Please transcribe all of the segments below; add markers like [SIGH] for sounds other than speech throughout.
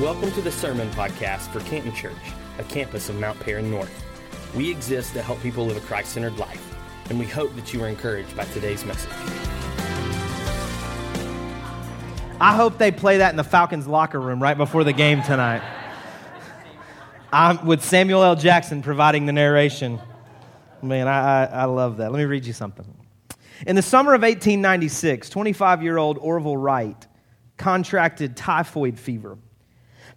Welcome to the Sermon Podcast for Canton Church, a campus of Mount Paran North. We exist to help people live a Christ centered life, and we hope that you are encouraged by today's message. I hope they play that in the Falcons locker room right before the game tonight. I'm with Samuel L. Jackson providing the narration. Man, I, I, I love that. Let me read you something. In the summer of 1896, 25 year old Orville Wright contracted typhoid fever.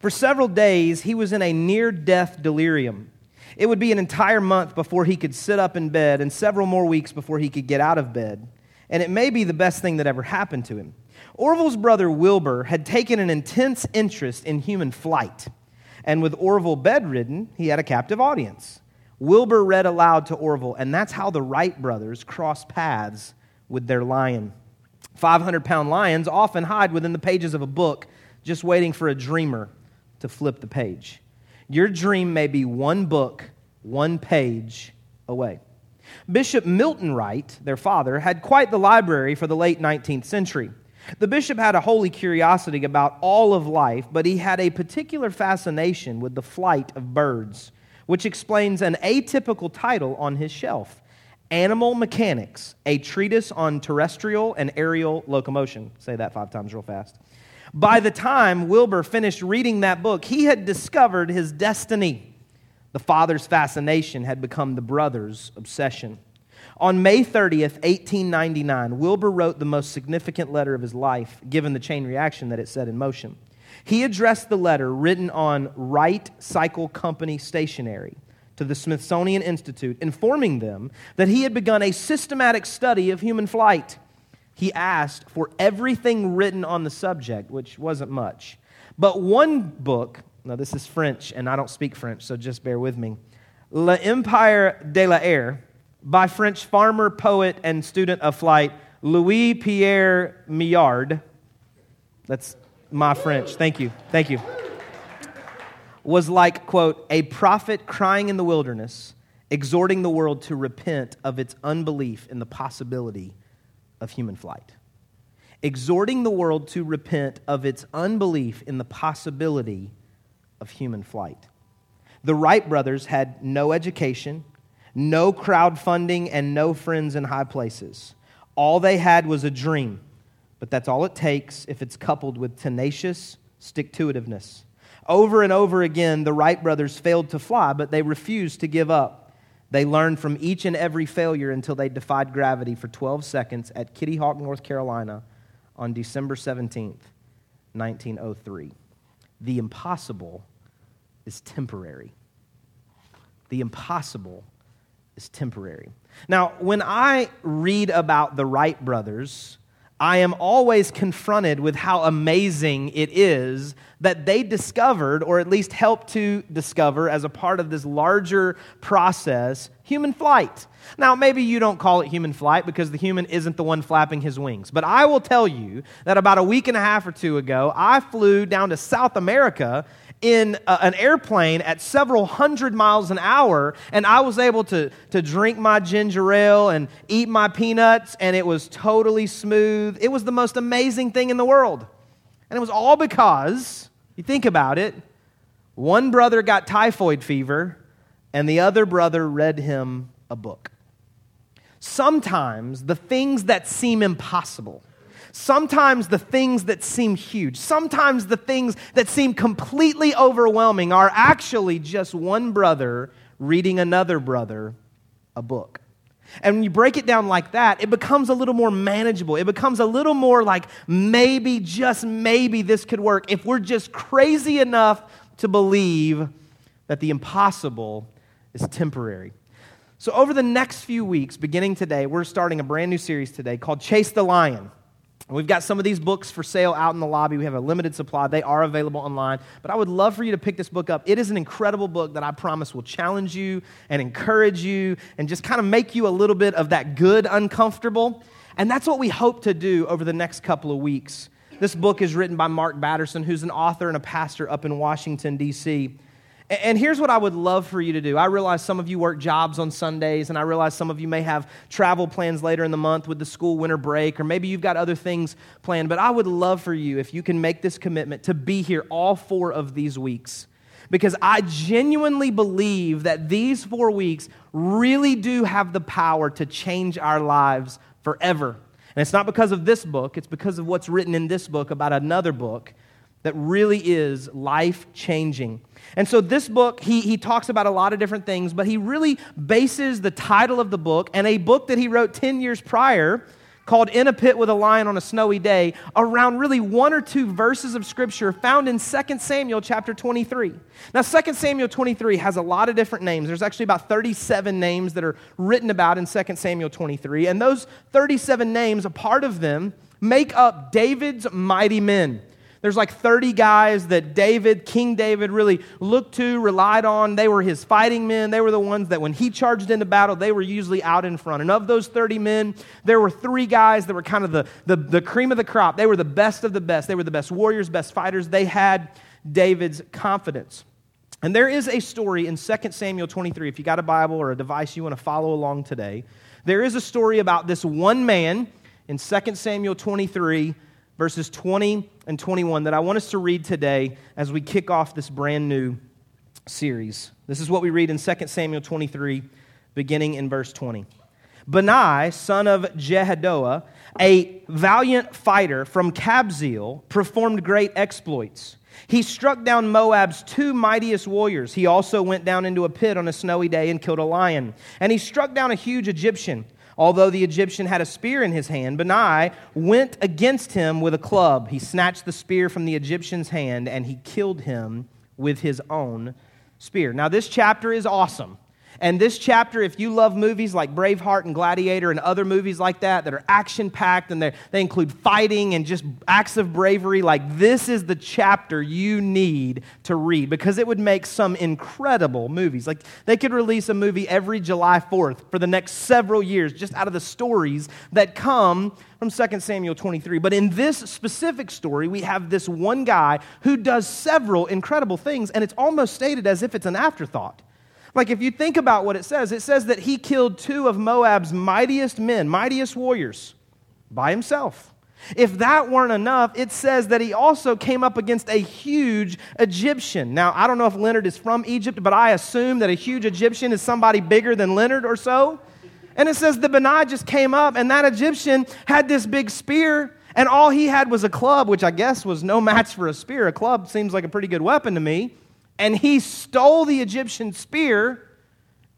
For several days, he was in a near death delirium. It would be an entire month before he could sit up in bed, and several more weeks before he could get out of bed. And it may be the best thing that ever happened to him. Orville's brother Wilbur had taken an intense interest in human flight. And with Orville bedridden, he had a captive audience. Wilbur read aloud to Orville, and that's how the Wright brothers crossed paths with their lion. 500 pound lions often hide within the pages of a book, just waiting for a dreamer to flip the page. Your dream may be one book, one page away. Bishop Milton Wright, their father, had quite the library for the late 19th century. The bishop had a holy curiosity about all of life, but he had a particular fascination with the flight of birds, which explains an atypical title on his shelf Animal Mechanics, a treatise on terrestrial and aerial locomotion. Say that five times real fast. By the time Wilbur finished reading that book, he had discovered his destiny. The father's fascination had become the brother's obsession. On May 30th, 1899, Wilbur wrote the most significant letter of his life, given the chain reaction that it set in motion. He addressed the letter written on Wright Cycle Company stationery to the Smithsonian Institute, informing them that he had begun a systematic study of human flight he asked for everything written on the subject, which wasn't much. But one book, now this is French, and I don't speak French, so just bear with me L'Empire de l'air, by French farmer, poet, and student of flight Louis Pierre Millard. That's my French. Thank you. Thank you. Was like, quote, a prophet crying in the wilderness, exhorting the world to repent of its unbelief in the possibility of human flight, exhorting the world to repent of its unbelief in the possibility of human flight. The Wright brothers had no education, no crowdfunding, and no friends in high places. All they had was a dream, but that's all it takes if it's coupled with tenacious stick to itiveness. Over and over again, the Wright brothers failed to fly, but they refused to give up. They learned from each and every failure until they defied gravity for 12 seconds at Kitty Hawk, North Carolina on December 17th, 1903. The impossible is temporary. The impossible is temporary. Now, when I read about the Wright brothers, I am always confronted with how amazing it is that they discovered, or at least helped to discover as a part of this larger process, human flight. Now, maybe you don't call it human flight because the human isn't the one flapping his wings. But I will tell you that about a week and a half or two ago, I flew down to South America in a, an airplane at several hundred miles an hour, and I was able to, to drink my ginger ale and eat my peanuts, and it was totally smooth. It was the most amazing thing in the world. And it was all because, you think about it, one brother got typhoid fever, and the other brother read him a book. Sometimes the things that seem impossible, Sometimes the things that seem huge, sometimes the things that seem completely overwhelming are actually just one brother reading another brother a book. And when you break it down like that, it becomes a little more manageable. It becomes a little more like maybe, just maybe, this could work if we're just crazy enough to believe that the impossible is temporary. So, over the next few weeks, beginning today, we're starting a brand new series today called Chase the Lion. We've got some of these books for sale out in the lobby. We have a limited supply. They are available online. But I would love for you to pick this book up. It is an incredible book that I promise will challenge you and encourage you and just kind of make you a little bit of that good uncomfortable. And that's what we hope to do over the next couple of weeks. This book is written by Mark Batterson, who's an author and a pastor up in Washington, D.C. And here's what I would love for you to do. I realize some of you work jobs on Sundays, and I realize some of you may have travel plans later in the month with the school winter break, or maybe you've got other things planned. But I would love for you, if you can make this commitment, to be here all four of these weeks. Because I genuinely believe that these four weeks really do have the power to change our lives forever. And it's not because of this book, it's because of what's written in this book about another book that really is life changing. And so, this book, he, he talks about a lot of different things, but he really bases the title of the book and a book that he wrote 10 years prior called In a Pit with a Lion on a Snowy Day around really one or two verses of scripture found in 2 Samuel chapter 23. Now, 2 Samuel 23 has a lot of different names. There's actually about 37 names that are written about in 2 Samuel 23. And those 37 names, a part of them, make up David's mighty men. There's like 30 guys that David, King David, really looked to, relied on. They were his fighting men. They were the ones that when he charged into battle, they were usually out in front. And of those 30 men, there were three guys that were kind of the, the, the cream of the crop. They were the best of the best. They were the best warriors, best fighters. They had David's confidence. And there is a story in 2 Samuel 23. If you got a Bible or a device you want to follow along today, there is a story about this one man in 2 Samuel 23 verses 20 and 21 that I want us to read today as we kick off this brand new series. This is what we read in 2 Samuel 23, beginning in verse 20. Benai, son of Jehoiada, a valiant fighter from Kabzeel, performed great exploits. He struck down Moab's two mightiest warriors. He also went down into a pit on a snowy day and killed a lion. And he struck down a huge Egyptian. Although the Egyptian had a spear in his hand, Benai went against him with a club. He snatched the spear from the Egyptian's hand and he killed him with his own spear. Now, this chapter is awesome. And this chapter, if you love movies like Braveheart and Gladiator and other movies like that that are action packed and they include fighting and just acts of bravery, like this is the chapter you need to read because it would make some incredible movies. Like they could release a movie every July 4th for the next several years just out of the stories that come from 2 Samuel 23. But in this specific story, we have this one guy who does several incredible things, and it's almost stated as if it's an afterthought. Like, if you think about what it says, it says that he killed two of Moab's mightiest men, mightiest warriors, by himself. If that weren't enough, it says that he also came up against a huge Egyptian. Now, I don't know if Leonard is from Egypt, but I assume that a huge Egyptian is somebody bigger than Leonard or so. And it says the Benai just came up, and that Egyptian had this big spear, and all he had was a club, which I guess was no [LAUGHS] match for a spear. A club seems like a pretty good weapon to me and he stole the Egyptian spear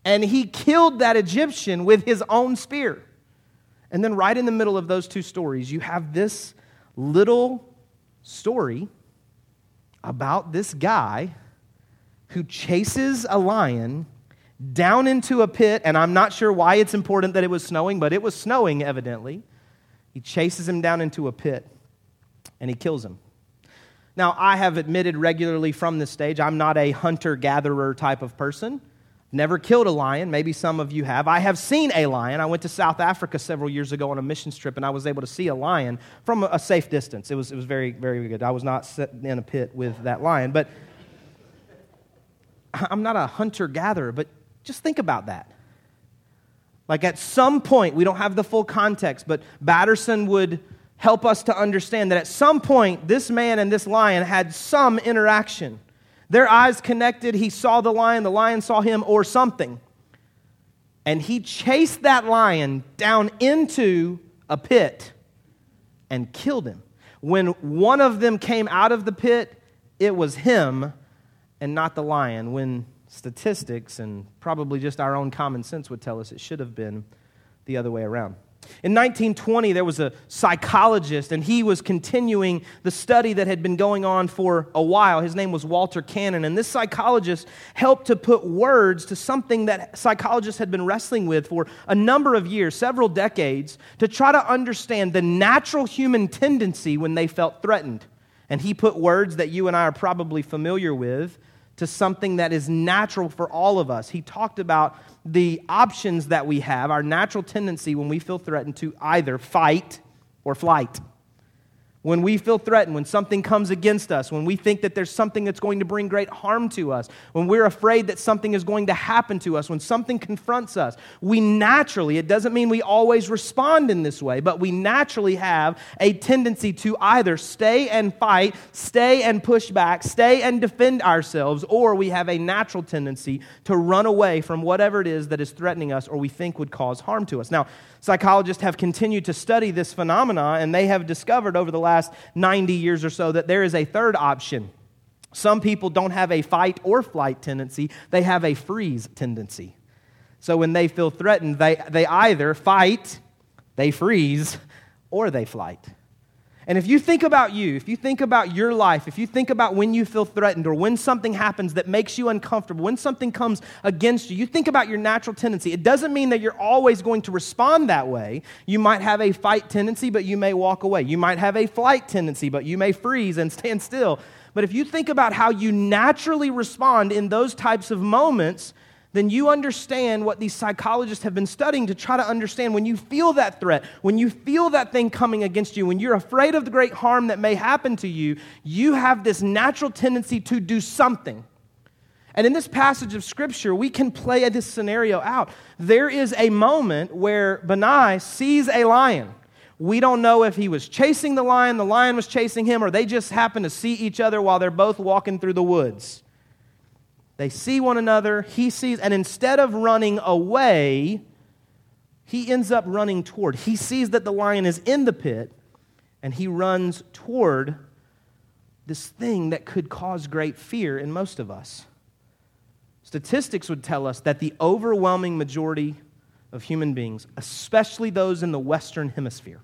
and he killed that Egyptian with his own spear. And then, right in the middle of those two stories, you have this little story about this guy who chases a lion down into a pit, and I'm not sure why it's important that it was snowing, but it was snowing evidently. He chases him down into a pit and he kills him. Now, I have admitted regularly from this stage, I'm not a hunter gatherer type of person. Never killed a lion. Maybe some of you have. I have seen a lion. I went to South Africa several years ago on a missions trip, and I was able to see a lion from a safe distance. It was, it was very, very good. I was not sitting in a pit with that lion. But [LAUGHS] I'm not a hunter gatherer, but just think about that. Like at some point, we don't have the full context, but Batterson would help us to understand that at some point, this man and this lion had some interaction. Their eyes connected. He saw the lion, the lion saw him, or something. And he chased that lion down into a pit and killed him. When one of them came out of the pit, it was him and not the lion. When statistics and probably just our own common sense would tell us it should have been the other way around. In 1920, there was a psychologist, and he was continuing the study that had been going on for a while. His name was Walter Cannon, and this psychologist helped to put words to something that psychologists had been wrestling with for a number of years, several decades, to try to understand the natural human tendency when they felt threatened. And he put words that you and I are probably familiar with to something that is natural for all of us. He talked about the options that we have, our natural tendency when we feel threatened to either fight or flight. When we feel threatened, when something comes against us, when we think that there's something that's going to bring great harm to us, when we're afraid that something is going to happen to us, when something confronts us, we naturally, it doesn't mean we always respond in this way, but we naturally have a tendency to either stay and fight, stay and push back, stay and defend ourselves, or we have a natural tendency to run away from whatever it is that is threatening us or we think would cause harm to us. Now, Psychologists have continued to study this phenomena, and they have discovered over the last 90 years or so that there is a third option. Some people don't have a fight or flight tendency, they have a freeze tendency. So when they feel threatened, they, they either fight, they freeze, or they flight. And if you think about you, if you think about your life, if you think about when you feel threatened or when something happens that makes you uncomfortable, when something comes against you, you think about your natural tendency. It doesn't mean that you're always going to respond that way. You might have a fight tendency, but you may walk away. You might have a flight tendency, but you may freeze and [LAUGHS] stand still. But if you think about how you naturally respond in those types of moments, then you understand what these psychologists have been studying to try to understand when you feel that threat, when you feel that thing coming against you, when you're afraid of the great harm that may happen to you, you have this natural tendency to do something. And in this passage of scripture, we can play this scenario out. There is a moment where Benai sees a lion. We don't know if he was chasing the lion, the lion was chasing him, or they just happened to see each other while they're both walking through the woods. They see one another, he sees, and instead of running away, he ends up running toward. He sees that the lion is in the pit, and he runs toward this thing that could cause great fear in most of us. Statistics would tell us that the overwhelming majority of human beings, especially those in the Western Hemisphere,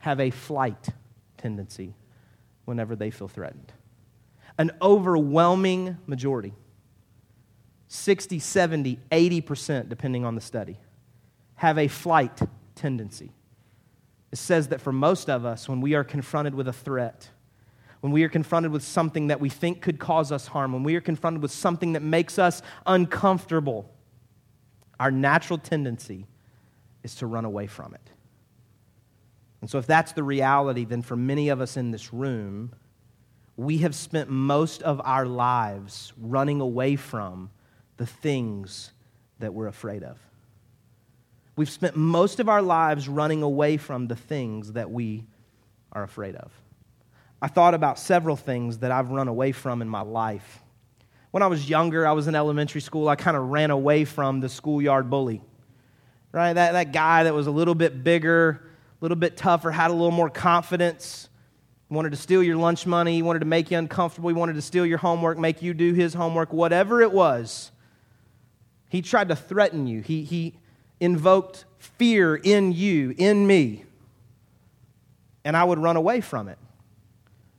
have a flight tendency whenever they feel threatened an overwhelming majority 60, 70, 80%, depending on the study have a flight tendency. It says that for most of us, when we are confronted with a threat, when we are confronted with something that we think could cause us harm, when we are confronted with something that makes us uncomfortable, our natural tendency is to run away from it. And so, if that's the reality, then for many of us in this room, we have spent most of our lives running away from the things that we're afraid of. We've spent most of our lives running away from the things that we are afraid of. I thought about several things that I've run away from in my life. When I was younger, I was in elementary school, I kind of ran away from the schoolyard bully. Right? That, that guy that was a little bit bigger, a little bit tougher, had a little more confidence he wanted to steal your lunch money. He wanted to make you uncomfortable. He wanted to steal your homework, make you do his homework, whatever it was. He tried to threaten you. He, he invoked fear in you, in me. And I would run away from it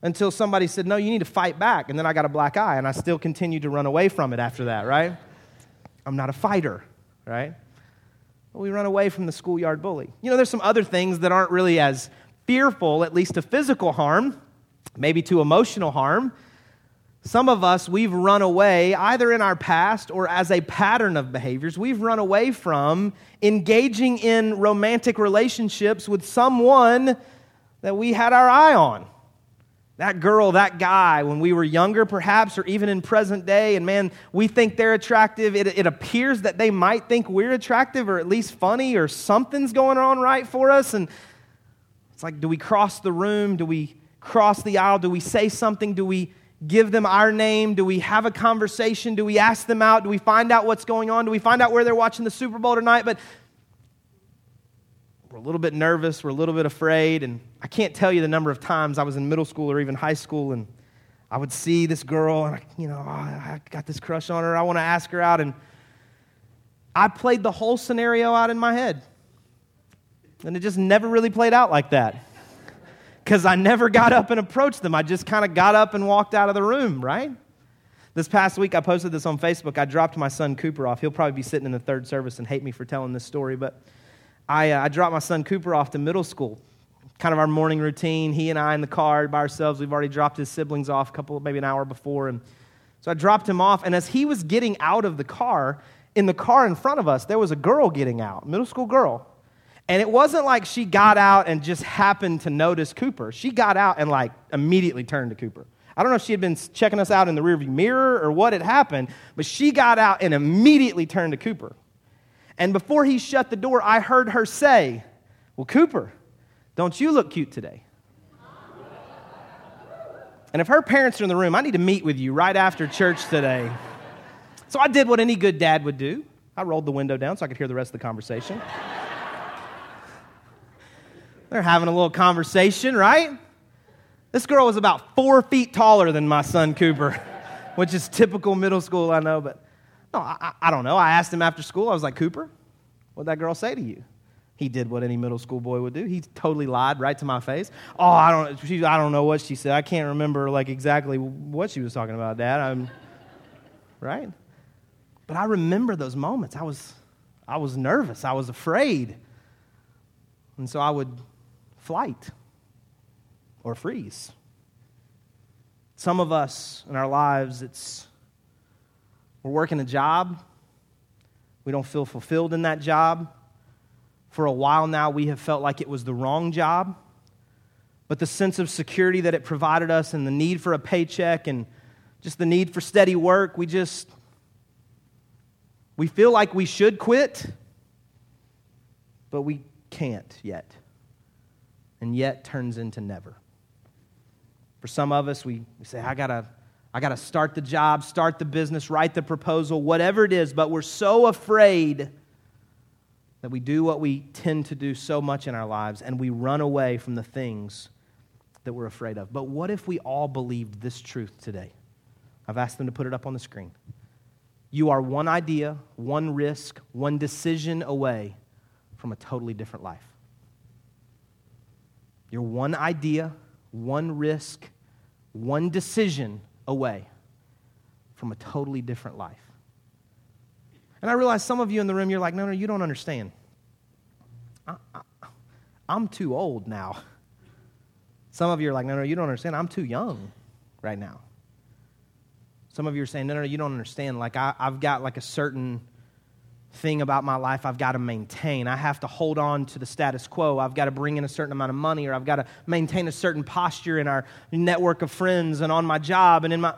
until somebody said, No, you need to fight back. And then I got a black eye, and I still continued to run away from it after that, right? I'm not a fighter, right? we run away from the schoolyard bully. You know, there's some other things that aren't really as fearful, at least to physical harm, maybe to emotional harm. Some of us, we've run away, either in our past or as a pattern of behaviors, we've run away from engaging in romantic relationships with someone that we had our eye on. That girl, that guy, when we were younger, perhaps, or even in present day, and man, we think they're attractive. It, it appears that they might think we're attractive or at least funny or something's going on right for us. And it's like, do we cross the room? Do we cross the aisle? Do we say something? Do we give them our name? Do we have a conversation? Do we ask them out? Do we find out what's going on? Do we find out where they're watching the Super Bowl tonight? But we're a little bit nervous, we're a little bit afraid, and I can't tell you the number of times I was in middle school or even high school and I would see this girl and I, you know, oh, I got this crush on her. I want to ask her out and I played the whole scenario out in my head. And it just never really played out like that. Because I never got up and approached them. I just kind of got up and walked out of the room, right? This past week, I posted this on Facebook. I dropped my son Cooper off. He'll probably be sitting in the third service and hate me for telling this story, but I, uh, I dropped my son Cooper off to middle school. Kind of our morning routine. He and I in the car by ourselves. We've already dropped his siblings off a couple, maybe an hour before. And so I dropped him off. And as he was getting out of the car, in the car in front of us, there was a girl getting out, middle school girl. And it wasn't like she got out and just happened to notice Cooper. She got out and like immediately turned to Cooper. I don't know if she had been checking us out in the rearview mirror or what had happened, but she got out and immediately turned to Cooper. And before he shut the door, I heard her say, Well, Cooper, don't you look cute today? And if her parents are in the room, I need to meet with you right after church today. So I did what any good dad would do. I rolled the window down so I could hear the rest of the conversation. They're having a little conversation, right? This girl was about four feet taller than my son Cooper, [LAUGHS] which is typical middle school, I know, but no, I, I don't know. I asked him after school, I was like, Cooper, what'd that girl say to you? He did what any middle school boy would do. He totally lied right to my face. Oh, I don't, she, I don't know what she said. I can't remember like exactly what she was talking about, Dad. I'm, right? But I remember those moments. I was, I was nervous. I was afraid. And so I would flight or freeze. Some of us in our lives, it's we're working a job. We don't feel fulfilled in that job. For a while now, we have felt like it was the wrong job. But the sense of security that it provided us and the need for a paycheck and just the need for steady work, we just, we feel like we should quit, but we can't yet. And yet turns into never. For some of us, we, we say, I gotta, I gotta start the job, start the business, write the proposal, whatever it is, but we're so afraid that we do what we tend to do so much in our lives and we run away from the things that we're afraid of. But what if we all believed this truth today? I've asked them to put it up on the screen. You are one idea, one risk, one decision away from a totally different life. You're one idea, one risk, one decision away from a totally different life. And I realize some of you in the room, you're like, no, no, you don't understand. I, am too old now. Some of you are like, no, no, you don't understand. I'm too young right now. Some of you are saying, no, no, you don't understand. Like, I, I've got like a certain thing about my life I've got to maintain. I have to hold on to the status quo. I've got to bring in a certain amount of money, or I've got to maintain a certain posture in our network of friends and on my job and in my.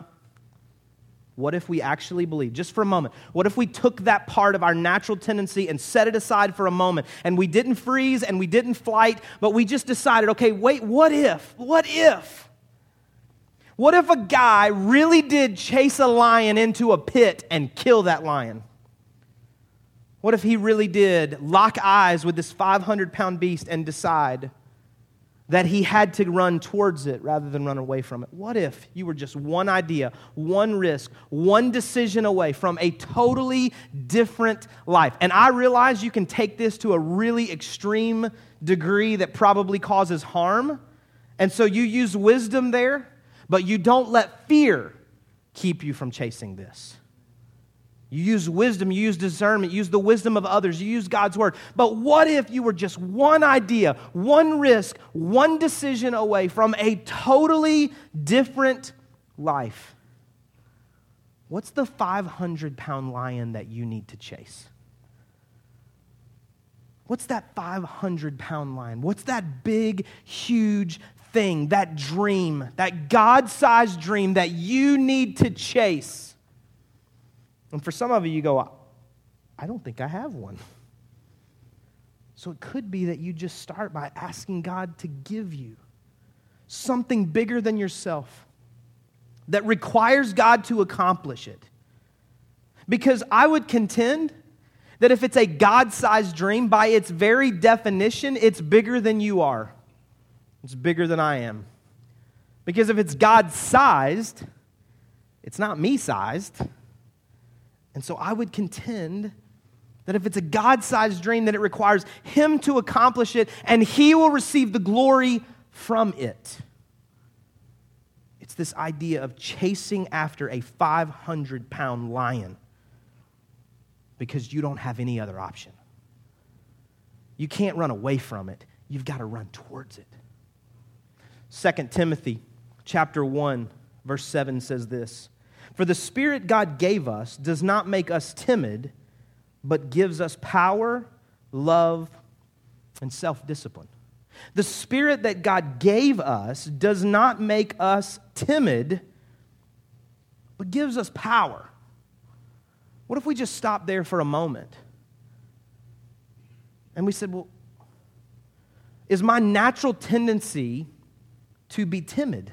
What if we actually believe, just for a moment, what if we took that part of our natural tendency and set it aside for a moment and we didn't freeze and we didn't flight, but we just decided, okay, wait, what if? What if? What if a guy really did chase a lion into a pit and kill that lion? What if he really did lock eyes with this 500 pound beast and decide, that he had to run towards it rather than run away from it. What if you were just one idea, one risk, one decision away from a totally different life? And I realize you can take this to a really extreme degree that probably causes harm. And so you use wisdom there, but you don't let fear keep you from chasing this. You use wisdom, you use discernment, you use the wisdom of others, you use God's word. But what if you were just one idea, one risk, one decision away from a totally different life? What's the 500 pound lion that you need to chase? What's that 500 pound lion? What's that big, huge thing, that dream, that God sized dream that you need to chase? And for some of you, you go, I don't think I have one. So it could be that you just start by asking God to give you something bigger than yourself that requires God to accomplish it. Because I would contend that if it's a God sized dream, by its very definition, it's bigger than you are. It's bigger than I am. Because if it's God sized, it's not me sized. And so I would contend that if it's a God sized dream, that it requires Him to accomplish it and He will receive the glory from it. It's this idea of chasing after a 500 pound lion because you don't have any other option. You can't run away from it, you've got to run towards it. 2 Timothy chapter 1 verse 7 says this for the Spirit God gave us does not make us timid, but gives us power, love, and self discipline. The spirit that God gave us does not make us timid, but gives us power. What if we just stop there for a moment? And we said, well, is my natural tendency to be timid,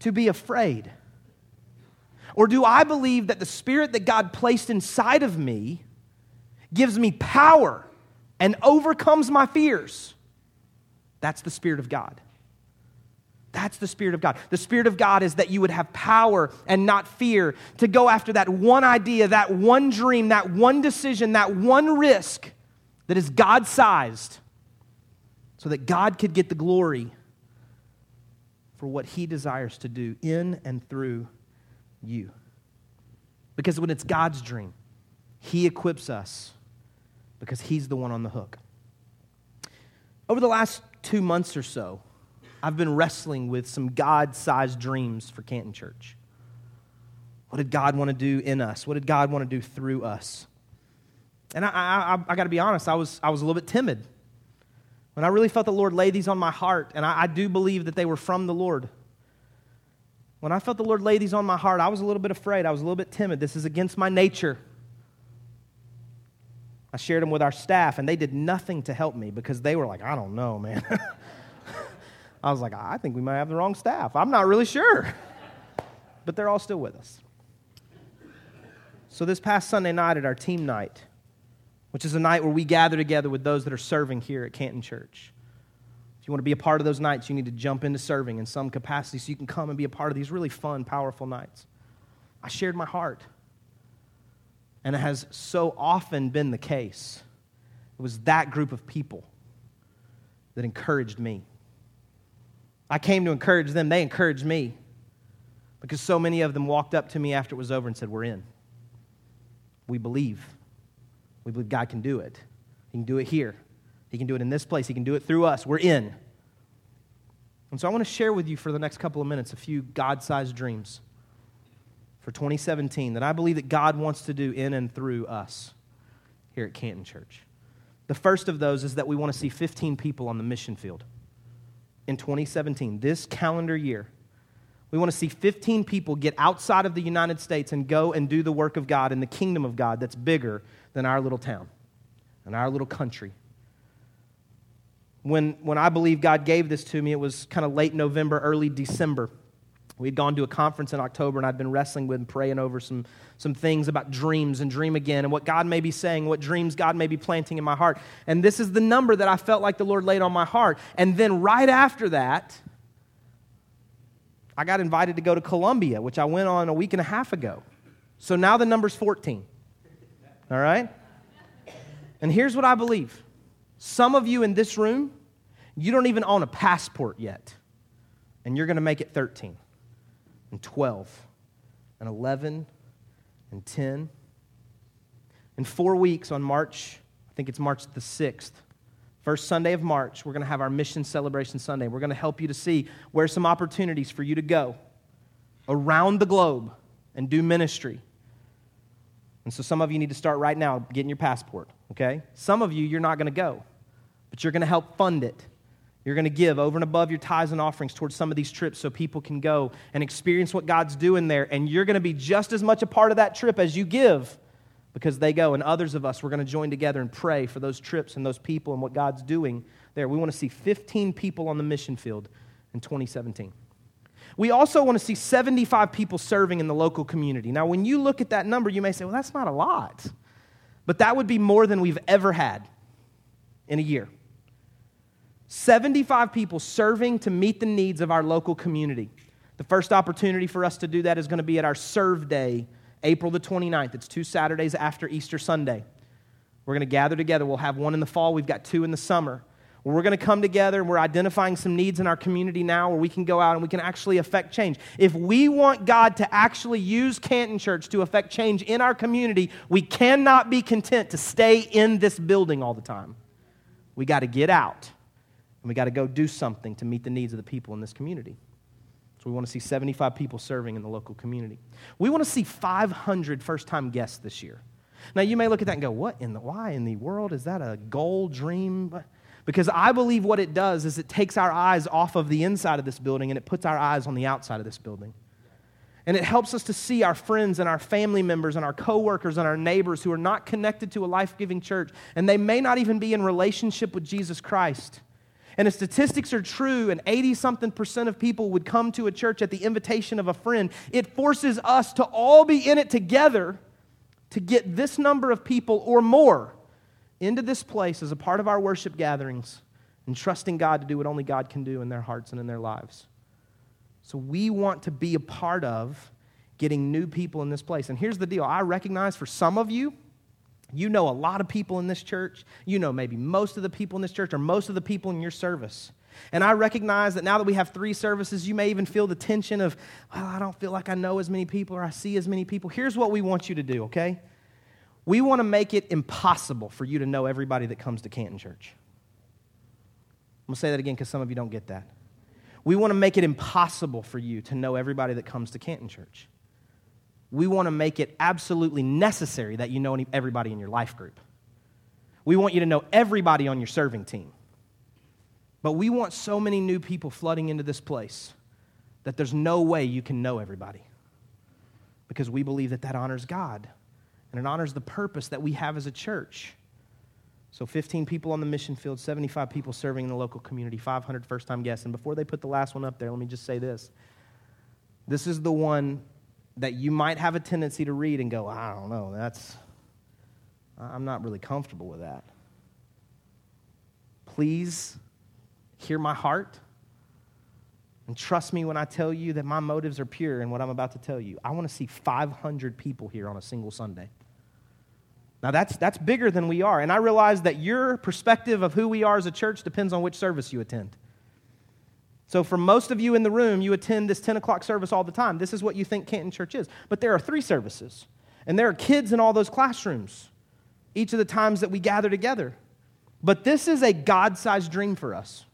to be afraid? Or do I believe that the spirit that God placed inside of me gives me power and overcomes my fears? That's the Spirit of God. That's the Spirit of God. The Spirit of God is that you would have power and not fear to go after that one idea, that one dream, that one decision, that one risk that is God sized so that God could get the glory for what He desires to do in and through you. Because when it's God's dream, He equips us because He's the one on the hook. Over the last two months or so, I've been wrestling with some God sized dreams for Canton Church. What did God want to do in us? What did God want to do through us? And I, I, I, got to be honest, I was, I was a little bit timid when I really felt the Lord lay these on my heart, and I, I do believe that they were from the Lord. When I felt the Lord lay these on my heart, I was a little bit afraid. I was a little bit timid. This is against my nature. I shared them with our staff, and they did nothing to help me because they were like, I don't know, man. [LAUGHS] I was like, I think we might have the wrong staff. I'm not really sure. [LAUGHS] But they're all still with us. So, this past Sunday night at our team night, which is a night where we gather together with those that are serving here at Canton Church. If you want to be a part of those nights, you need to jump into serving in some capacity so you can come and be a part of these really fun, powerful nights. I shared my heart. And it has so often been the case. It was that group of people that encouraged me. I came to encourage them, they encouraged me because so many of them walked up to me after it was over and said, We're in. We believe. We believe God can do it. He can do it here. He can do it in this place. He can do it through us. We're in. And so I want to share with you for the next couple of minutes a few God sized dreams for 2017 that I believe that God wants to do in and through us here at Canton Church. The first of those is that we want to see 15 people on the mission field in 2017, this calendar year. We want to see 15 people get outside of the United States and go and do the work of God in the kingdom of God that's bigger than our little town and our little country. When, when I believe God gave this to me, it was kind of late November, early December. We had gone to a conference in October, and I'd been wrestling with and praying over some, some things about dreams and dream again, and what God may be saying, what dreams God may be planting in my heart. And this is the number that I felt like the Lord laid on my heart. And then right after that, I got invited to go to Colombia, which I went on a week and a half ago. So now the number's 14. All right? And here's what I believe some of you in this room, you don't even own a passport yet, and you're going to make it 13 and 12 and 11 and 10. In four weeks on March, I think it's March the 6th, first Sunday of March, we're going to have our Mission Celebration Sunday. We're going to help you to see where some opportunities for you to go around the globe and do ministry. And so some of you need to start right now getting your passport, okay? Some of you, you're not going to go, but you're going to help fund it. You're going to give over and above your tithes and offerings towards some of these trips so people can go and experience what God's doing there. And you're going to be just as much a part of that trip as you give because they go. And others of us, we're going to join together and pray for those trips and those people and what God's doing there. We want to see 15 people on the mission field in 2017. We also want to see 75 people serving in the local community. Now, when you look at that number, you may say, well, that's not a lot. But that would be more than we've ever had in a year. 75 people serving to meet the needs of our local community. The first opportunity for us to do that is going to be at our Serve Day, April the 29th. It's two Saturdays after Easter Sunday. We're going to gather together. We'll have one in the fall, we've got two in the summer we're going to come together and we're identifying some needs in our community now where we can go out and we can actually affect change. If we want God to actually use Canton Church to affect change in our community, we cannot be content to stay in this building all the time. We got to get out and we got to go do something to meet the needs of the people in this community. So we want to see 75 people serving in the local community. We want to see 500 first time guests this year. Now you may look at that and go, "What in the why in the world is that a goal dream?" Because I believe what it does is it takes our eyes off of the inside of this building and it puts our eyes on the outside of this building. And it helps us to see our friends and our family members and our coworkers and our neighbors who are not connected to a life giving church, and they may not even be in relationship with Jesus Christ. And if statistics are true, and 80 something percent of people would come to a church at the invitation of a friend, it forces us to all be in it together to get this number of people or more into this place as a part of our worship gatherings and trusting God to do what only God can do in their hearts and in their lives. So we want to be a part of getting new people in this place. And here's the deal I recognize for some of you, you know a lot of people in this church. You know maybe most of the people in this church or most of the people in your service. And I recognize that now that we have three services, you may even feel the tension of, well, I don't feel like I know as many people or I see as many people. Here's what we want you to do, okay? We want to make it impossible for you to know everybody that comes to Canton Church. I'm going to say that again because some of you don't get that. We want to make it impossible for you to know everybody that comes to Canton Church. We want to make it absolutely necessary that you know everybody in your life group. We want you to know everybody on your serving team. But we want so many new people flooding into this place that there's no way you can know everybody because we believe that that honors God and it honors the purpose that we have as a church. So 15 people on the mission field, 75 people serving in the local community, 500 first time guests. And before they put the last one up there, let me just say this. This is the one that you might have a tendency to read and go, I don't know, that's, I'm not really comfortable with that. Please hear my heart and trust me when I tell you that my motives are pure in what I'm about to tell you. I want to see 500 people here on a single Sunday. Now, that's, that's bigger than we are. And I realize that your perspective of who we are as a church depends on which service you attend. So, for most of you in the room, you attend this 10 o'clock service all the time. This is what you think Canton Church is. But there are three services, and there are kids in all those classrooms each of the times that we gather together. But this is a God sized dream for us,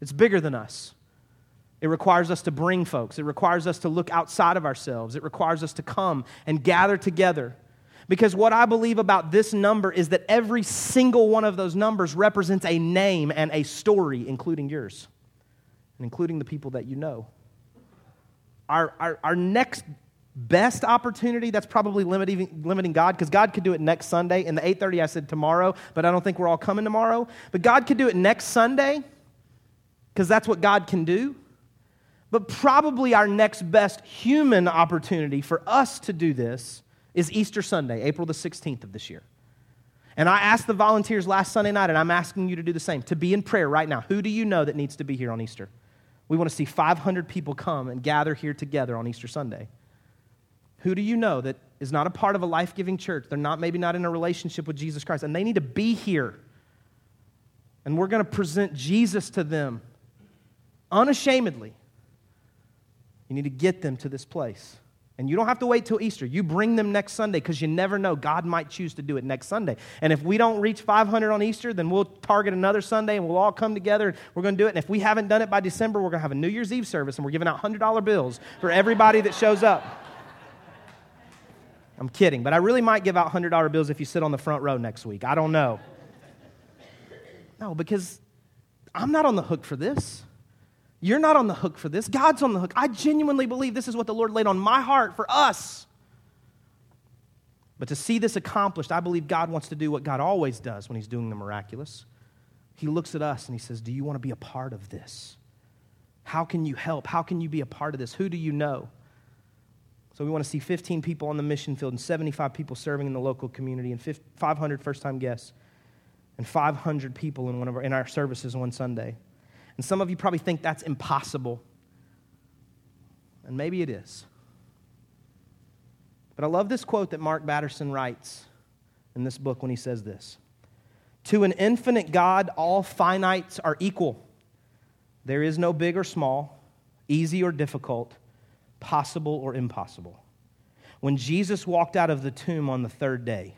it's bigger than us. It requires us to bring folks, it requires us to look outside of ourselves, it requires us to come and gather together. Because what I believe about this number is that every single one of those numbers represents a name and a story, including yours, and including the people that you know. Our, our, our next best opportunity that's probably limiting, limiting god because god could do it next sunday. In the 8.30 i said tomorrow but i don't think we're all coming tomorrow. But god could do it next sunday because that's what god can do but probably our next best human opportunity for us to do this is Easter Sunday, April the 16th of this year. And I asked the volunteers last Sunday night, and I'm asking you to do the same, to be in prayer right now. Who do you know that needs to be here on Easter? We want to see 500 people come and gather here together on Easter Sunday. Who do you know that is not a part of a life giving church? They're not, maybe not in a relationship with Jesus Christ, and they need to be here. And we're going to present Jesus to them unashamedly. You need to get them to this place. And you don't have to wait till Easter. You bring them next Sunday because you never know. God might choose to do it next Sunday. And if we don't reach 500 on Easter, then we'll target another Sunday and we'll all come together and we're going to do it. And if we haven't done it by December, we're going to have a New Year's Eve service and we're giving out $100 bills for everybody that shows up. [LAUGHS] I'm kidding, but I really might give out $100 bills if you sit on the front row next week. I don't know. No, because I'm not on the hook for this. You're not on the hook for this. God's on the hook. I genuinely believe this is what the Lord laid on my heart for us. But to see this accomplished, I believe God wants to do what God always does when He's doing the miraculous. He looks at us and He says, Do you want to be a part of this? How can you help? How can you be a part of this? Who do you know? So we want to see 15 people on the mission field and 75 people serving in the local community and 500 first time guests and 500 people in, one of our, in our services one Sunday. And some of you probably think that's impossible. And maybe it is. But I love this quote that Mark Batterson writes in this book when he says this To an infinite God, all finites are equal. There is no big or small, easy or difficult, possible or impossible. When Jesus walked out of the tomb on the third day,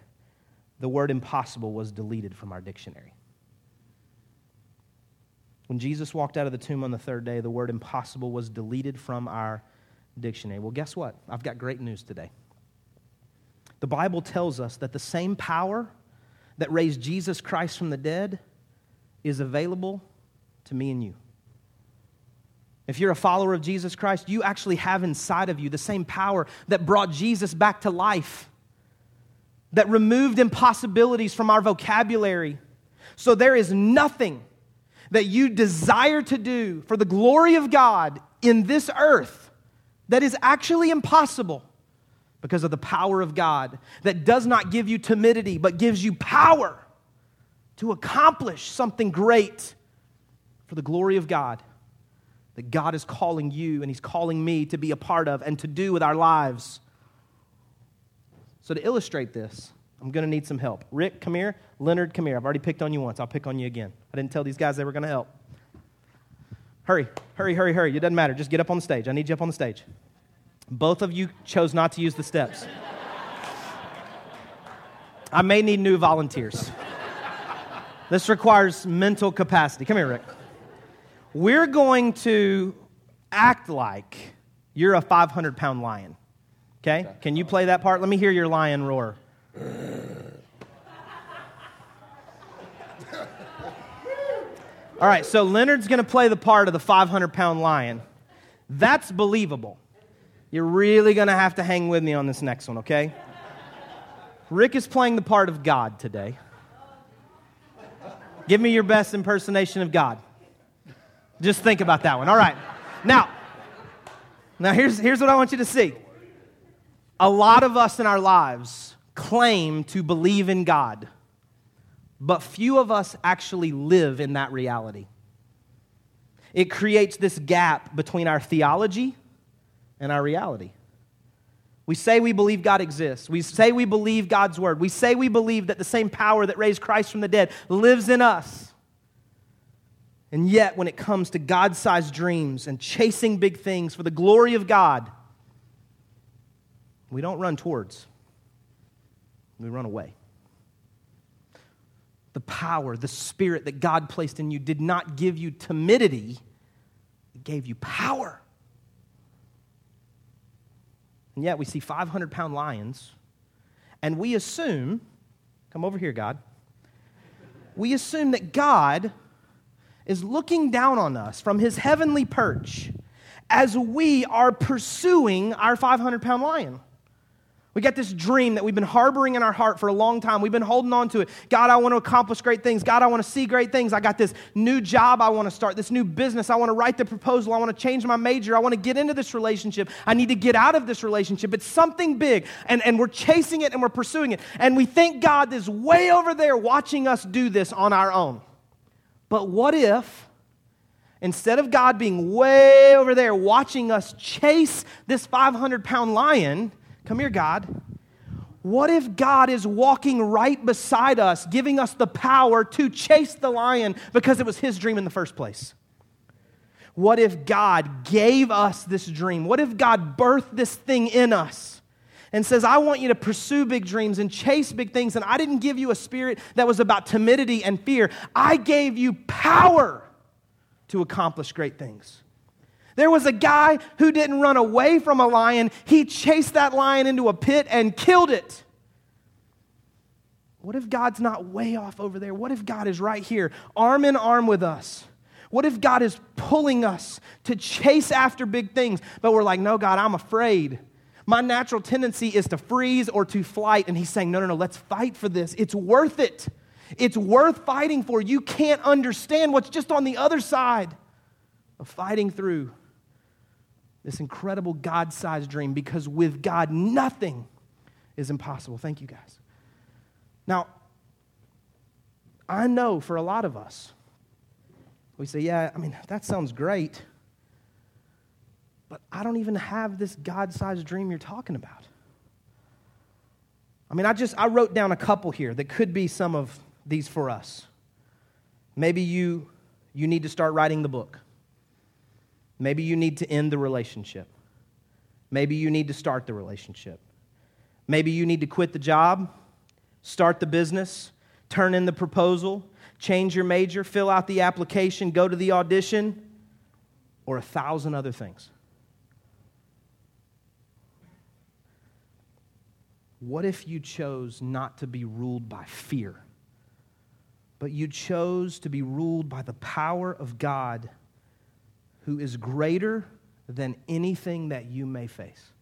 the word impossible was deleted from our dictionary. When Jesus walked out of the tomb on the third day, the word impossible was deleted from our dictionary. Well, guess what? I've got great news today. The Bible tells us that the same power that raised Jesus Christ from the dead is available to me and you. If you're a follower of Jesus Christ, you actually have inside of you the same power that brought Jesus back to life, that removed impossibilities from our vocabulary. So there is nothing that you desire to do for the glory of God in this earth that is actually impossible because of the power of God that does not give you timidity, but gives you power to accomplish something great for the glory of God that God is calling you and He's calling me to be a part of and to do with our lives. So, to illustrate this, I'm going to need some help. Rick, come here. Leonard, come here. I've already picked on you once. I'll pick on you again. I didn't tell these guys they were going to help. Hurry, hurry, hurry, hurry. It doesn't matter. Just get up on the stage. I need you up on the stage. Both of you chose not to use the steps. I may need new volunteers. This requires mental capacity. Come here, Rick. We're going to act like you're a 500 pound lion. Okay? Can you play that part? Let me hear your lion roar. All right, so Leonard's going to play the part of the 500 pound lion. That's believable. You're really going to have to hang with me on this next one, okay? Rick is playing the part of God today. Give me your best impersonation of God. Just think about that one. All right. Now, now here's, here's what I want you to see. A lot of us in our lives claim to believe in God, but few of us actually live in that reality. It creates this gap between our theology and our reality. We say we believe God exists. We say we believe God's word. We say we believe that the same power that raised Christ from the dead lives in us. And yet, when it comes to God sized dreams and chasing big things for the glory of God, we don't run towards, we run away. The power, the spirit that God placed in you did not give you timidity, it gave you power. And yet we see 500 pound lions, and we assume, come over here, God, we assume that God is looking down on us from his heavenly perch as we are pursuing our 500 pound lion. We got this dream that we've been harboring in our heart for a long time. We've been holding on to it. God, I want to accomplish great things. God, I want to see great things. I got this new job I want to start, this new business. I want to write the proposal. I want to change my major. I want to get into this relationship. I need to get out of this relationship. It's something big. And, and we're chasing it and we're pursuing it. And we think God is way over there watching us do this on our own. But what if, instead of God being way over there watching us chase this 500 pound lion, Come here, God. What if God is walking right beside us, giving us the power to chase the lion because it was his dream in the first place? What if God gave us this dream? What if God birthed this thing in us and says, I want you to pursue big dreams and chase big things? And I didn't give you a spirit that was about timidity and fear, I gave you power to accomplish great things. There was a guy who didn't run away from a lion, he chased that lion into a pit and killed it. What if God's not way off over there? What if God is right here, arm in arm with us? What if God is pulling us to chase after big things, but we're like, no, God, I'm afraid. My natural tendency is to freeze or to flight. And He's saying, no, no, no, let's fight for this. It's worth it. It's worth fighting for. You can't understand what's just on the other side of fighting through this incredible God sized dream because with God, nothing is impossible. Thank you, guys. Now, I know for a lot of us, we say, yeah, I mean, that sounds great, but I don't even have this God sized dream you're talking about. I mean, I just I wrote down a couple here that could be some of these for us. Maybe you you need to start writing the book. Maybe you need to end the relationship. Maybe you need to start the relationship. Maybe you need to quit the job, start the business, turn in the proposal, change your major, fill out the application, go to the audition, or a thousand other things. What if you chose not to be ruled by fear, but you chose to be ruled by the power of God who is greater than anything that you may face.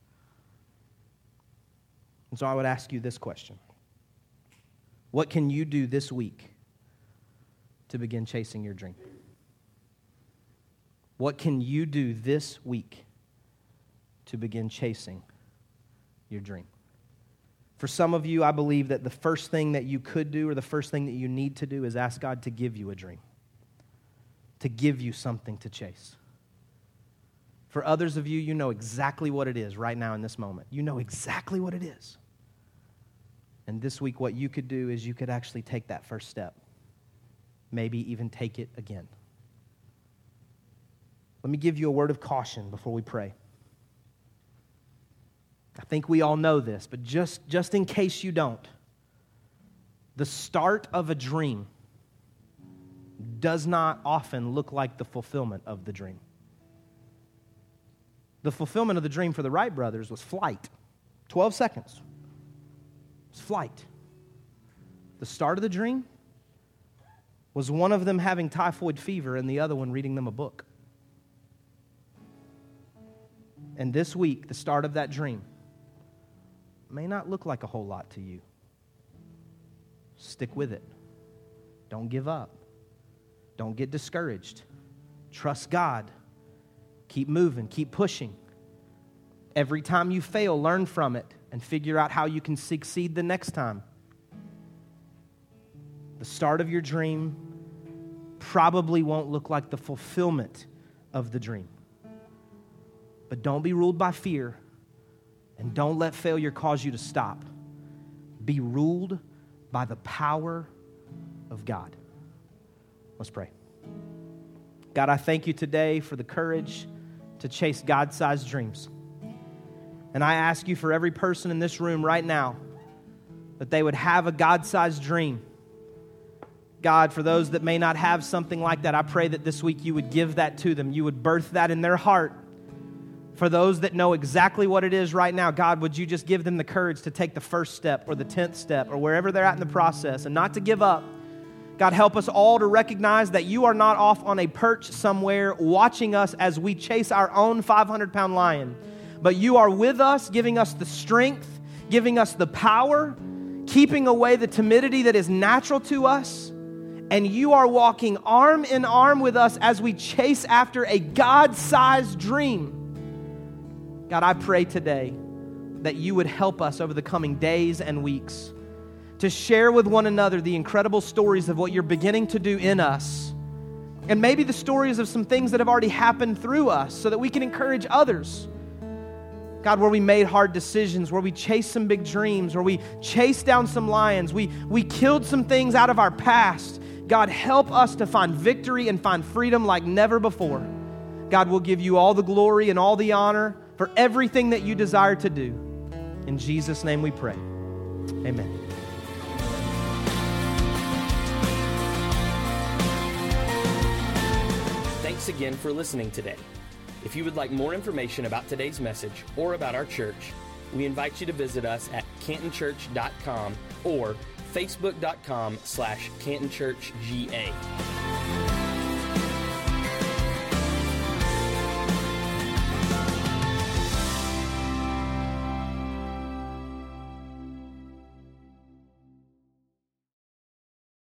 And so I would ask you this question What can you do this week to begin chasing your dream? What can you do this week to begin chasing your dream? For some of you, I believe that the first thing that you could do or the first thing that you need to do is ask God to give you a dream, to give you something to chase. For others of you, you know exactly what it is right now in this moment. You know exactly what it is. And this week, what you could do is you could actually take that first step, maybe even take it again. Let me give you a word of caution before we pray. I think we all know this, but just, just in case you don't, the start of a dream does not often look like the fulfillment of the dream. The fulfillment of the dream for the Wright brothers was flight 12 seconds. It's flight. The start of the dream was one of them having typhoid fever and the other one reading them a book. And this week, the start of that dream, may not look like a whole lot to you. Stick with it. Don't give up. Don't get discouraged. Trust God. Keep moving, keep pushing. Every time you fail, learn from it and figure out how you can succeed the next time. The start of your dream probably won't look like the fulfillment of the dream. But don't be ruled by fear and don't let failure cause you to stop. Be ruled by the power of God. Let's pray. God, I thank you today for the courage to chase God sized dreams. And I ask you for every person in this room right now that they would have a God sized dream. God, for those that may not have something like that, I pray that this week you would give that to them. You would birth that in their heart for those that know exactly what it is right now, God, would you just give them the courage to take the first step or the tenth step or wherever they're at in the process and not to give up? God, help us all to recognize that you are not off on a perch somewhere watching us as we chase our own 500 pound lion, but you are with us, giving us the strength, giving us the power, keeping away the timidity that is natural to us. And you are walking arm in arm with us as we chase after a God sized dream. God, I pray today that you would help us over the coming days and weeks to share with one another the incredible stories of what you're beginning to do in us. And maybe the stories of some things that have already happened through us so that we can encourage others. God, where we made hard decisions, where we chased some big dreams, where we chased down some lions, we, we killed some things out of our past. God, help us to find victory and find freedom like never before. God will give you all the glory and all the honor for everything that you desire to do. In Jesus' name we pray. Amen. Again for listening today. If you would like more information about today's message or about our church, we invite you to visit us at cantonchurch.com or facebook.com slash cantonchurchga.